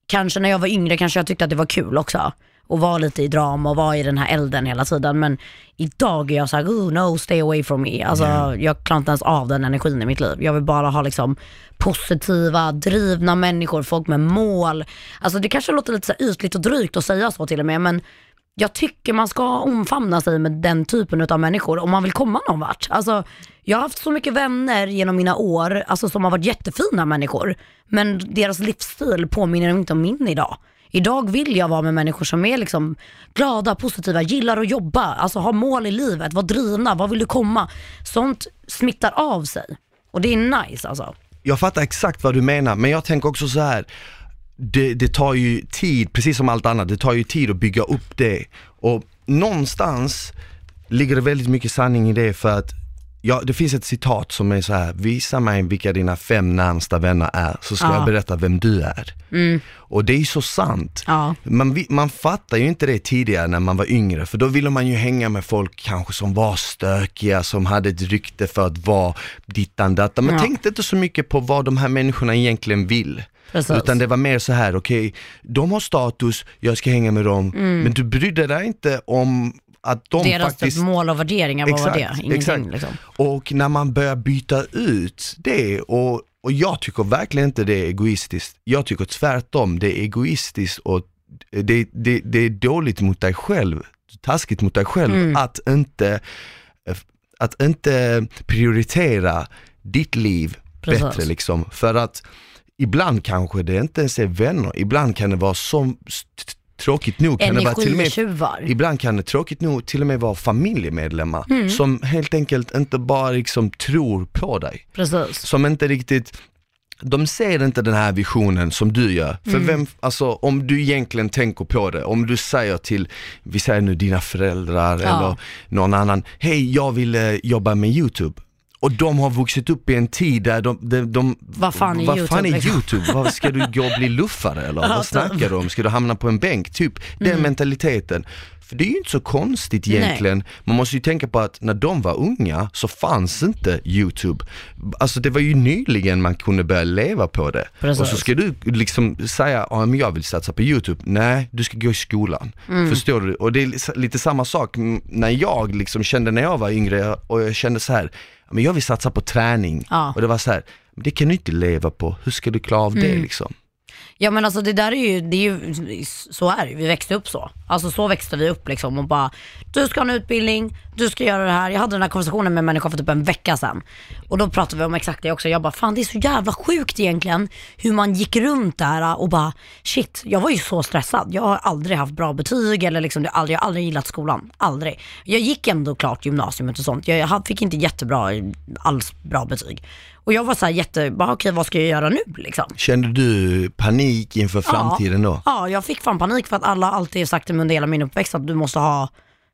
kanske när jag var yngre kanske jag tyckte att det var kul också. Och vara lite i drama och vara i den här elden hela tiden. Men idag är jag såhär, oh no, stay away from me. Alltså jag klarar inte ens av den energin i mitt liv. Jag vill bara ha liksom positiva, drivna människor, folk med mål. Alltså det kanske låter lite så ytligt och drygt att säga så till och med, men jag tycker man ska omfamna sig med den typen av människor om man vill komma någon vart. Alltså, jag har haft så mycket vänner genom mina år alltså, som har varit jättefina människor, men deras livsstil påminner inte om min idag. Idag vill jag vara med människor som är liksom glada, positiva, gillar att jobba, alltså har mål i livet, vara drivna, var vill du komma? Sånt smittar av sig. Och det är nice alltså. Jag fattar exakt vad du menar, men jag tänker också så här. Det, det tar ju tid, precis som allt annat, det tar ju tid att bygga upp det. Och någonstans ligger det väldigt mycket sanning i det för att Ja, det finns ett citat som är så här, visa mig vilka dina fem närmsta vänner är, så ska Ja. jag berätta vem du är. Och det är ju så sant. Ja. Man, man fattar ju inte det tidigare när man var yngre, för då ville man ju hänga med folk kanske som var stökiga, som hade ett rykte för att vara dittan dattan. Man Ja. tänkte inte så mycket på vad de här människorna egentligen vill. Precis. Utan det var mer så här, okej, de har status, jag ska hänga med dem, men du brydde dig inte om att de Deras faktiskt typ mål och värderingar, vad var det? Ingenting exakt. liksom. Och när man börjar byta ut det och, och jag tycker verkligen inte det är egoistiskt. Jag tycker tvärtom, det är egoistiskt och det, det, det är dåligt mot dig själv, taskigt mot dig själv Mm. att inte att inte prioritera ditt liv Precis. bättre liksom. För att ibland kanske det inte ens är vänner, ibland kan det vara så tråkigt nog kan det vara till och med. Ibland kan det tråkigt nog till och med vara familjemedlemmar Mm. som helt enkelt inte bara liksom tror på dig. Precis. Som inte riktigt, de ser inte den här visionen som du gör. För Mm. vem, alltså om du egentligen tänker på det, om du säger till, vi säger nu dina föräldrar Ja. eller någon annan, hej jag vill eh, jobba med YouTube. Och de har vuxit upp i en tid där de, de, de Vad fan är vad YouTube, fan är? YouTube? Vad, ska du gå och bli luffare eller? Vad snackar du om? Ska du hamna på en bänk? Typ den Mm. mentaliteten. För det är ju inte så konstigt egentligen. Man måste ju tänka på att när de var unga så fanns inte YouTube. Alltså det var ju nyligen man kunde börja leva på det. Precis. Och så ska du liksom säga, ja men jag vill satsa på YouTube. Nej, du ska gå i skolan. Mm. Förstår du? Och det är lite samma sak när jag liksom kände när jag var yngre och jag kände så här, men jag vill satsa på träning. Ja. Och det var så här, det kan du inte leva på, hur ska du klara av det Mm. liksom? Ja men alltså det där är ju, det är ju, så är det ju. vi växte upp så. Alltså så växte vi upp liksom och bara, du ska ha en utbildning, du ska göra det här. Jag hade den här konversationen med en människa för typ en vecka sedan. Och då pratade vi om exakt det också. Jag bara, fan det är så jävla sjukt egentligen hur man gick runt där och bara, shit, jag var ju så stressad. Jag har aldrig haft bra betyg eller liksom, jag har aldrig, jag har aldrig gillat skolan. Aldrig. Jag gick ändå klart gymnasiet och sånt. Jag fick inte jättebra, alls bra betyg. Och jag var så här jätte, bara okej vad ska jag göra nu liksom? Kände du panik inför framtiden då? Ja, jag fick fan panik för att alla alltid sagt till mig under hela min uppväxt att du måste ha,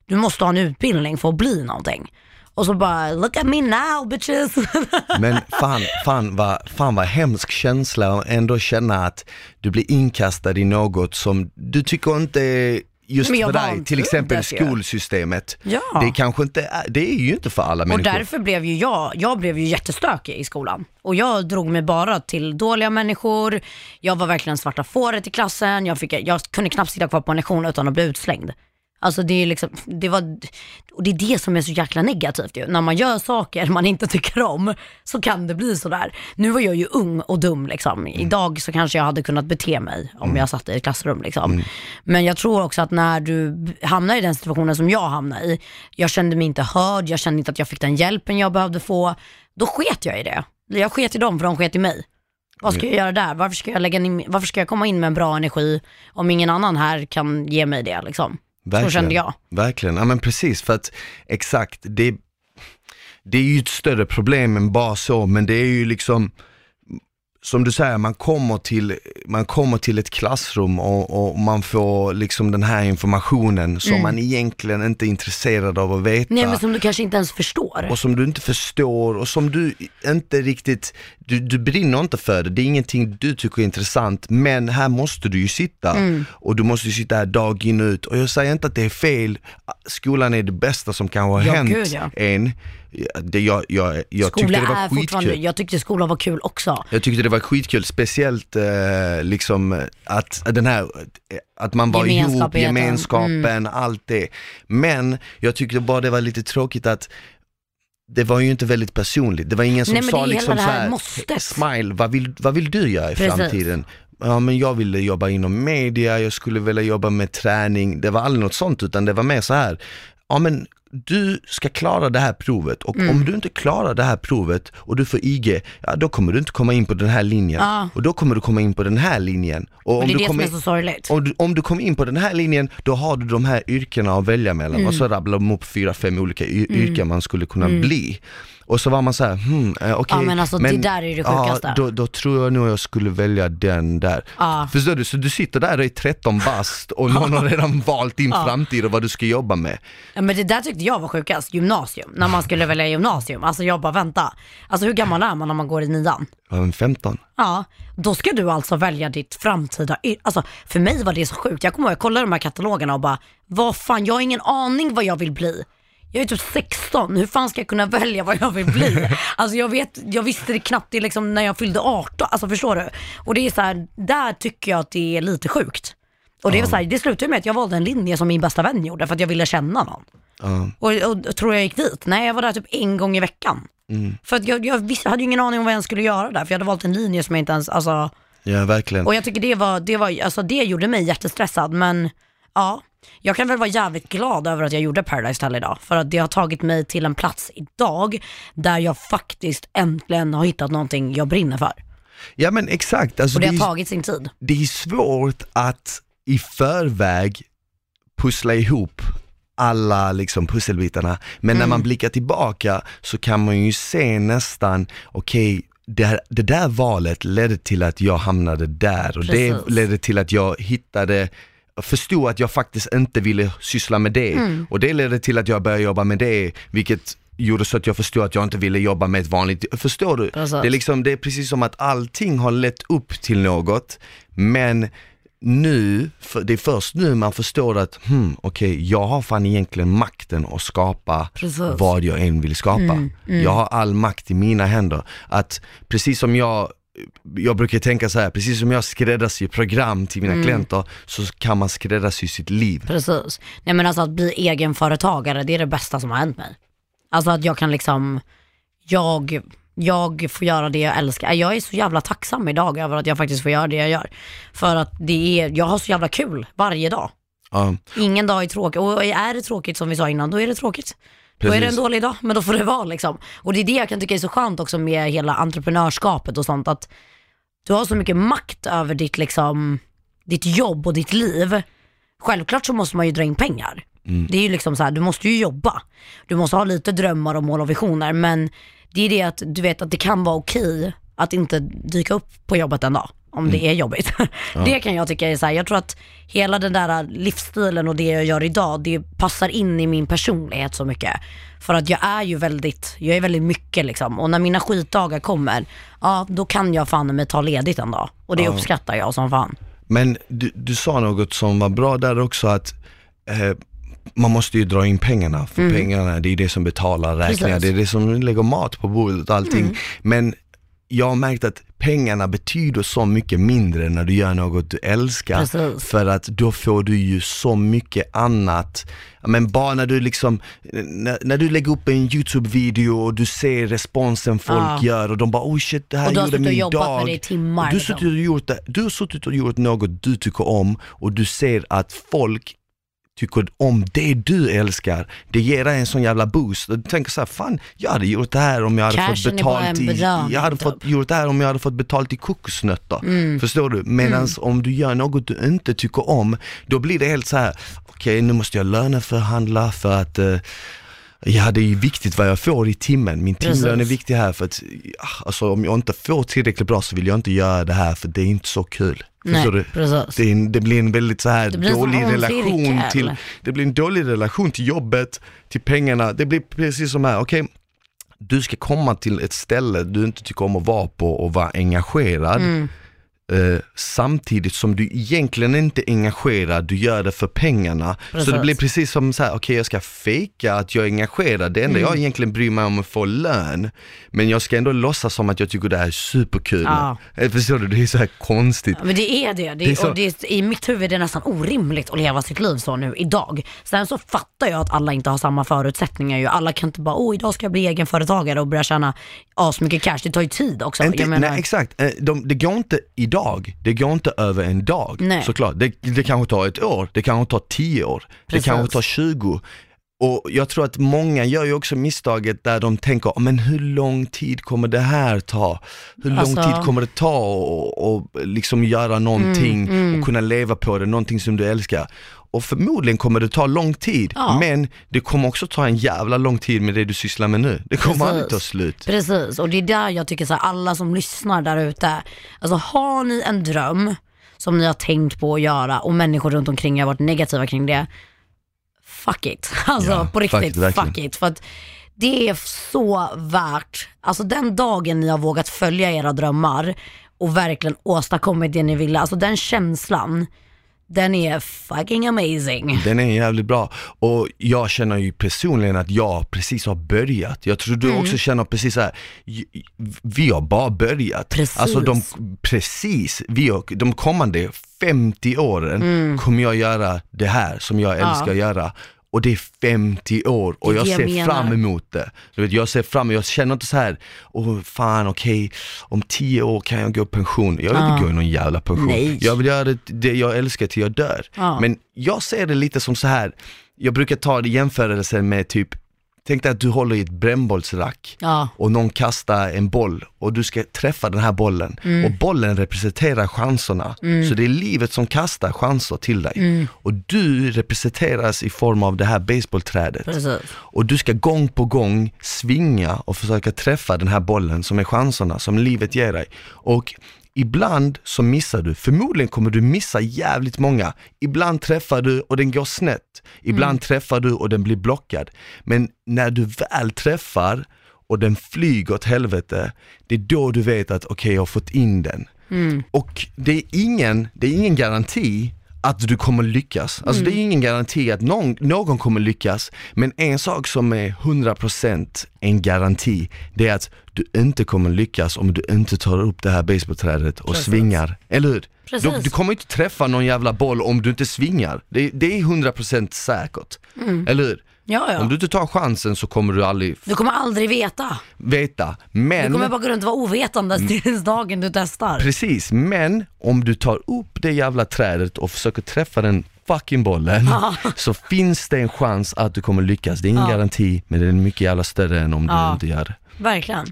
du måste ha en utbildning för att bli någonting. Och så bara, look at me now bitches. Men fan, fan vad, fan vad hemsk känsla att ändå känna att du blir inkastad i något som du tycker inte är just för dig, till exempel skolsystemet. Ja. Det kanske inte det är ju inte för alla och människor. därför blev ju jag, jag blev ju jättestökig i skolan. Och jag drog mig bara till dåliga människor, jag var verkligen svarta fåret i klassen, jag, fick, jag kunde knappt sitta kvar på en lektion utan att bli utslängd. Alltså det är liksom, det var, och det är det som är så jäkla negativt ju. När man gör saker man inte tycker om så kan det bli sådär. Nu var jag ju ung och dum liksom. Idag så kanske jag hade kunnat bete mig om jag satt i ett klassrum liksom. Men jag tror också att när du hamnar i den situationen som jag hamnade i, jag kände mig inte hörd, jag kände inte att jag fick den hjälpen jag behövde få. Då sket jag i det. Jag sket i dem för de sket i mig. Vad ska jag göra där? Varför ska jag, lägga in, varför ska jag komma in med en bra energi om ingen annan här kan ge mig det liksom? Så kände jag. Verkligen, ja men precis för att exakt, det, det är ju ett större problem än bara så, men det är ju liksom som du säger, man kommer till, man kommer till ett klassrum och, och man får liksom den här informationen som man egentligen inte är intresserad av att veta. Nej men som du kanske inte ens förstår. och som du inte förstår och som du inte riktigt, du, du brinner inte för det, det är ingenting du tycker är intressant men här måste du ju sitta Mm. och du måste ju sitta här dag in och ut och jag säger inte att det är fel, skolan är det bästa som kan ha Ja, hänt gud, ja. en. Det, jag jag, jag tyckte det var skitkul. jag tyckte skolan var kul också. Jag tyckte det var skitkul, speciellt eh, liksom att den här, att man var ihop, Gemenskapen. Mm. allt det. Men jag tyckte bara det var lite tråkigt att det var ju inte väldigt personligt. Det var ingen som Nej, sa liksom så här måstet. Smile, vad vill, vad vill du göra i Precis. framtiden? Ja men jag ville jobba inom media, jag skulle vilja jobba med träning. Det var aldrig något sånt utan det var mer så här, ja men du ska klara det här provet och Mm. om du inte klarar det här provet och du får IG, ja då kommer du inte komma in på den här linjen. Ja. Och då kommer du komma in på den här linjen. Och om det är du det som är så sorgligt. om du, om du kommer in på den här linjen, då har du de här yrkena att välja mellan. Mm. Och så rabblar de upp fyra, fem olika y- yrken man skulle kunna bli. Och så var man så här, hmm, eh, okej. Ja, men alltså, det där är det sjukaste. Ja, då, då tror jag nog jag skulle välja den där. Ja. Förstår du? Så du sitter där och är 13 bast och någon har redan valt din framtid och vad du ska jobba med. Ja, men det där tyckte jag var sjukast, gymnasium. När man skulle välja gymnasium. Alltså jag bara vänta. Alltså hur gammal är man när man går i nian? Ja, men 15. Ja, då ska du alltså välja ditt framtida yr- Alltså för mig var det så sjukt. Jag kommer ihåg, jag kollade de här katalogerna och bara, vad fan, jag har ingen aning vad jag vill bli. Jag är typ 16, hur fan ska jag kunna välja vad jag vill bli? Alltså jag vet, jag visste det knappt det liksom när jag fyllde 18, alltså förstår du? Och det är så här, där tycker jag att det är lite sjukt. Och det, var så här, det slutade med att jag valde en linje som min bästa vän gjorde för att jag ville känna någon. Ja. Och, och tror jag gick dit? Nej, jag var där typ en gång i veckan. För att jag, jag visste, hade ju ingen aning om vad jag skulle göra där, för jag hade valt en linje som jag inte ens, alltså, ja, verkligen. och jag tycker det var, det var, alltså det gjorde mig jättestressad, men ja, jag kan väl vara jävligt glad över att jag gjorde Paradise Hotel idag, för att det har tagit mig till en plats idag där jag faktiskt äntligen har hittat någonting jag brinner för. Ja men exakt, alltså Och det det, har tagit sin tid. det är svårt att i förväg pussla ihop alla liksom pusselbitarna. Men när man Mm. blickar tillbaka så kan man ju se nästan, okej, det, här- det där valet ledde till att jag hamnade där och det Precis. ledde till att jag hittade förstod att jag faktiskt inte ville syssla med det Mm. och det ledde till att jag började jobba med det, vilket gjorde så att jag förstod att jag inte ville jobba med ett vanligt, förstår du? Precis. Det är, liksom, det är precis som att allting har lett upp till något, men nu, det är först nu man förstår att, hmm, okej, jag har fan egentligen makten att skapa Precis. vad jag än vill skapa. Jag har all makt i mina händer. Att precis som jag jag brukar tänka så här, precis som jag skräddarsyr program till mina klienter så kan man skräddarsy sitt liv. Precis. Nej men alltså att bli egenföretagare, det är det bästa som har hänt mig. Alltså att jag kan liksom, jag, jag får göra det jag älskar. Jag är så jävla tacksam idag över att jag faktiskt får göra det jag gör. För att det är, jag har så jävla kul varje dag. Ja, Ingen dag är tråkig och är det tråkigt som vi sa innan, då är det tråkigt. Då är det en Precis. dålig dag, men då får det vara liksom. Och det är det jag kan tycka är så skönt också med hela entreprenörskapet och sånt, att du har så mycket makt över ditt, liksom, ditt jobb och ditt liv. Självklart så måste man ju dra in pengar. Det är ju liksom så här, du måste ju jobba. Du måste ha lite drömmar och mål och visioner, men det är det att du vet att det kan vara okej att inte dyka upp på jobbet en dag om det är jobbigt. Det kan jag tycka är så här, jag tror att hela den där livsstilen och det jag gör idag, det passar in i min personlighet så mycket. För att jag är ju väldigt, jag är väldigt mycket liksom. Och när mina skitdagar kommer, ja då kan jag fan mig ta ledigt en dag. Och det uppskattar jag som fan. Men du, du sa något som var bra där också att eh, man måste ju dra in pengarna, för pengarna det är det som betalar räkningar, Mm. Precis. Mm. det är det som lägger mat på bordet och allting. Men jag har märkt att pengarna betyder så mycket mindre när du gör något du älskar. Precis. För att då får du ju så mycket annat. Men bara när du liksom, när, när du lägger upp en YouTube-video och du ser responsen folk Ja. gör och de bara oh shit det här Och du har gjorde suttit och min jobbat dag. med det i timmar, Och Du, har liksom. suttit och gjort det, du har suttit och gjort något du tycker om och du ser att folk tycker om det du älskar, det ger dig en sån jävla boost. Du tänker såhär, fan jag hade gjort det här om jag hade Cashen fått betalt i, jag hade fått, gjort det här om jag hade fått betalt i kokosnötter. Mm. Förstår du? Medan om du gör något du inte tycker om, då blir det helt så här: okej nu måste jag löneförhandla för att eh, Ja det är ju viktigt vad jag får i timmen, min timlön är viktig här för att ja, alltså, om jag inte får tillräckligt bra så vill jag inte göra det här för det är inte så kul. Nej. Det, en, det blir en väldigt så här Det dålig relation till, det blir en dålig relation till jobbet, till pengarna, det blir precis som här, okej du ska komma till ett ställe du inte tycker om att vara på och vara engagerad Mm. Eh, samtidigt som du egentligen inte är engagerad, du gör det för pengarna. Så Precis. det blir precis som så här, okej jag ska fejka att jag är engagerad, det enda Mm. jag egentligen bryr mig om är att få lön. Men jag ska ändå låtsas som att jag tycker det här är superkul. Ja. Eh, Förstår du, det är så här konstigt. Ja, Men det är det. det, Det är så- och det är, I mitt huvud är det nästan orimligt att leva sitt liv så nu idag. Sen så fattar jag att alla inte har samma förutsättningar. Ju. Alla kan inte bara, oh idag ska jag bli egenföretagare och börja tjäna asmycket cash. Det tar ju tid också. Inte, menar, nej exakt, Eh, de, det går inte idag, det går inte över en dag Nej. såklart. Det, det kanske tar ett år, det kanske tar tio år, Precis. det kanske tar 20. Och jag tror att många gör ju också misstaget där de tänker, "Ah, men hur lång tid kommer det här ta? Hur lång Alltså- tid kommer det ta och, och liksom göra någonting Mm, och kunna leva på det, någonting som du älskar? Och förmodligen kommer det ta lång tid, Ja. men det kommer också ta en jävla lång tid med det du sysslar med nu. Det kommer Precis. aldrig ta slut. Precis, och det är där jag tycker så här, alla som lyssnar där ute, alltså har ni en dröm som ni har tänkt på att göra och människor runt omkring er har varit negativa kring det, fuck it. Alltså Ja, på fuck riktigt, it, verkligen. fuck it. För att det är så värt, alltså den dagen ni har vågat följa era drömmar och verkligen åstadkommit det ni ville, alltså den känslan, den är fucking amazing. Den är jävligt bra och jag känner ju personligen att jag precis har börjat. Jag tror du Mm. också känner precis så här. vi har bara börjat. Precis. Alltså de, precis, vi har, de kommande 50 åren kommer jag göra det här som jag älskar Mm. Ja. att göra. Och det är 50 år och jag jag ser menar. fram emot det. Du vet, jag ser fram jag känner inte så här, åh fan okej, om 10 år kan jag gå i pension. Jag vill Ja. inte gå i någon jävla pension. Nej. Jag vill göra det, det jag älskar till jag dör. Ja. Men jag ser det lite som så här. jag brukar ta det i jämförelse med typ, tänk dig att du håller i ett brännbollsrack Ja. och någon kastar en boll och du ska träffa den här bollen Mm. och bollen representerar chanserna. Så det är livet som kastar chanser till dig. Mm. Och du representeras i form av det här baseballträdet. Precis. Och du ska gång på gång svinga och försöka träffa den här bollen som är chanserna som livet ger dig. Och ibland så missar du, förmodligen kommer du missa jävligt många. Ibland träffar du och den går snett. Ibland träffar du och den blir blockad. Men när du väl träffar och den flyger åt helvete, det är då du vet att okej jag har fått in den. Och det är ingen, det är ingen garanti att du kommer lyckas. Alltså det är ingen garanti att någon, någon kommer lyckas. Men en sak som är 100% en garanti, det är att du inte kommer lyckas om du inte tar upp det här basebollträdet och Precis. svingar. Eller hur? Du, du kommer inte träffa någon jävla boll om du inte svingar. Det, det är 100% säkert. Eller hur? Ja, ja. Om du inte tar chansen så kommer du aldrig Du kommer aldrig veta. veta. Du Men kommer bara gå runt och vara ovetande Mm. tills dagen du testar. Precis, men om du tar upp det jävla trädet och försöker träffa den fucking bollen så finns det en chans att du kommer lyckas. Det är ingen Ja. garanti, men den är mycket jävla större än om Ja. du inte gör det. Verkligen.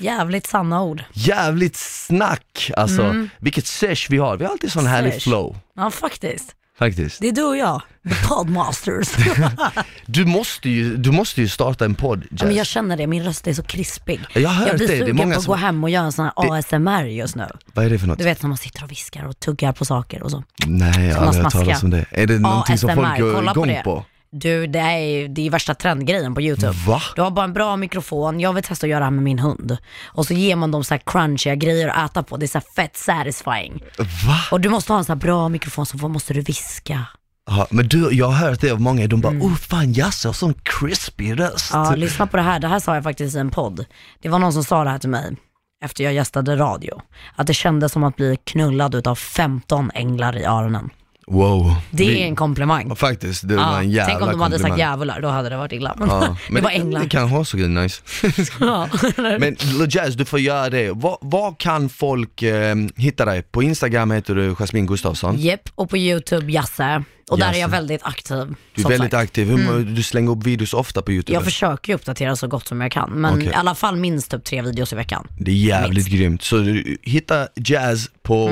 Jävligt sanna ord. Jävligt snack, alltså vilket sesh vi har. Vi har alltid sån härlig Mm. Sesh. flow, Ja, faktiskt. Faktiskt. Det är du och jag, the podmasters. Du måste ju, du måste ju starta en podd, ja, men Jess. jag känner det, min röst är så krispig. Jag har hört jag blir det, det är sugen många på att som- gå hem och göra en sån här ASMR just nu. Vad är det för något? Du vet när man sitter och viskar och tuggar på saker och så. Nej, jag har aldrig hört talas om det. Är det någonting som folk går igång det. på? Du, det är, det är värsta trendgrejen på YouTube. Va? Du har bara en bra mikrofon, jag vill testa att göra det här med min hund. Och så ger man dem så här crunchiga grejer att äta på, det är så här fett satisfying. Va? Och du måste ha en så här bra mikrofon så måste du viska. Ja, men du, jag har hört det av många, de bara oh fan har sån crispy röst. Mm. Ja, lyssna på det här. Det här sa jag faktiskt i en podd. Det var någon som sa det här till mig efter jag gästade radio. Att det kändes som att bli knullad utav 15 änglar i öronen. Wow. Det Vi- är en komplimang. Faktiskt, det var en jävla tänk om de hade sagt komplimang. djävular, då hade det varit illa. Men Ja, det men var änglar. Det kanske också är nice. Ja. men Lil Jazz, du får göra det. Vad, vad kan folk eh, hitta dig? På Instagram heter du Jasmine Gustafsson. Japp, och på YouTube Jasse. Och där är Jasse. jag väldigt aktiv. Du är som väldigt sagt. aktiv. Hur, Du slänger upp videos ofta på YouTube. Jag försöker ju uppdatera så gott som jag kan, men Okej. i alla fall minst typ tre videos i veckan. Det är jävligt grymt. Så du, hitta Jazz på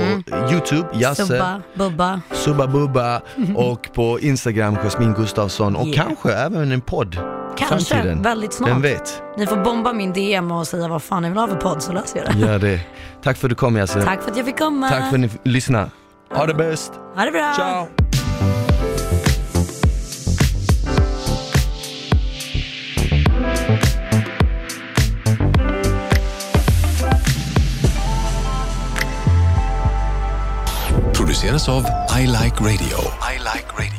YouTube, Jasse, Mm. Subba, Bubba. Subba Bubba och på Instagram Jasmine Gustafsson och Yeah. kanske även en podd. Kanske, framtiden. väldigt snart. Vem vet? Ni får bomba min DM och säga vad fan ni vill ha för podd så löser jag det. Gör det. Tack för att du kom Yasin. Tack för att jag fick komma. Tack för att ni lyssnade. Ha det bäst. Ha det bra. Ciao. Produceras av I Like Radio. I like radio.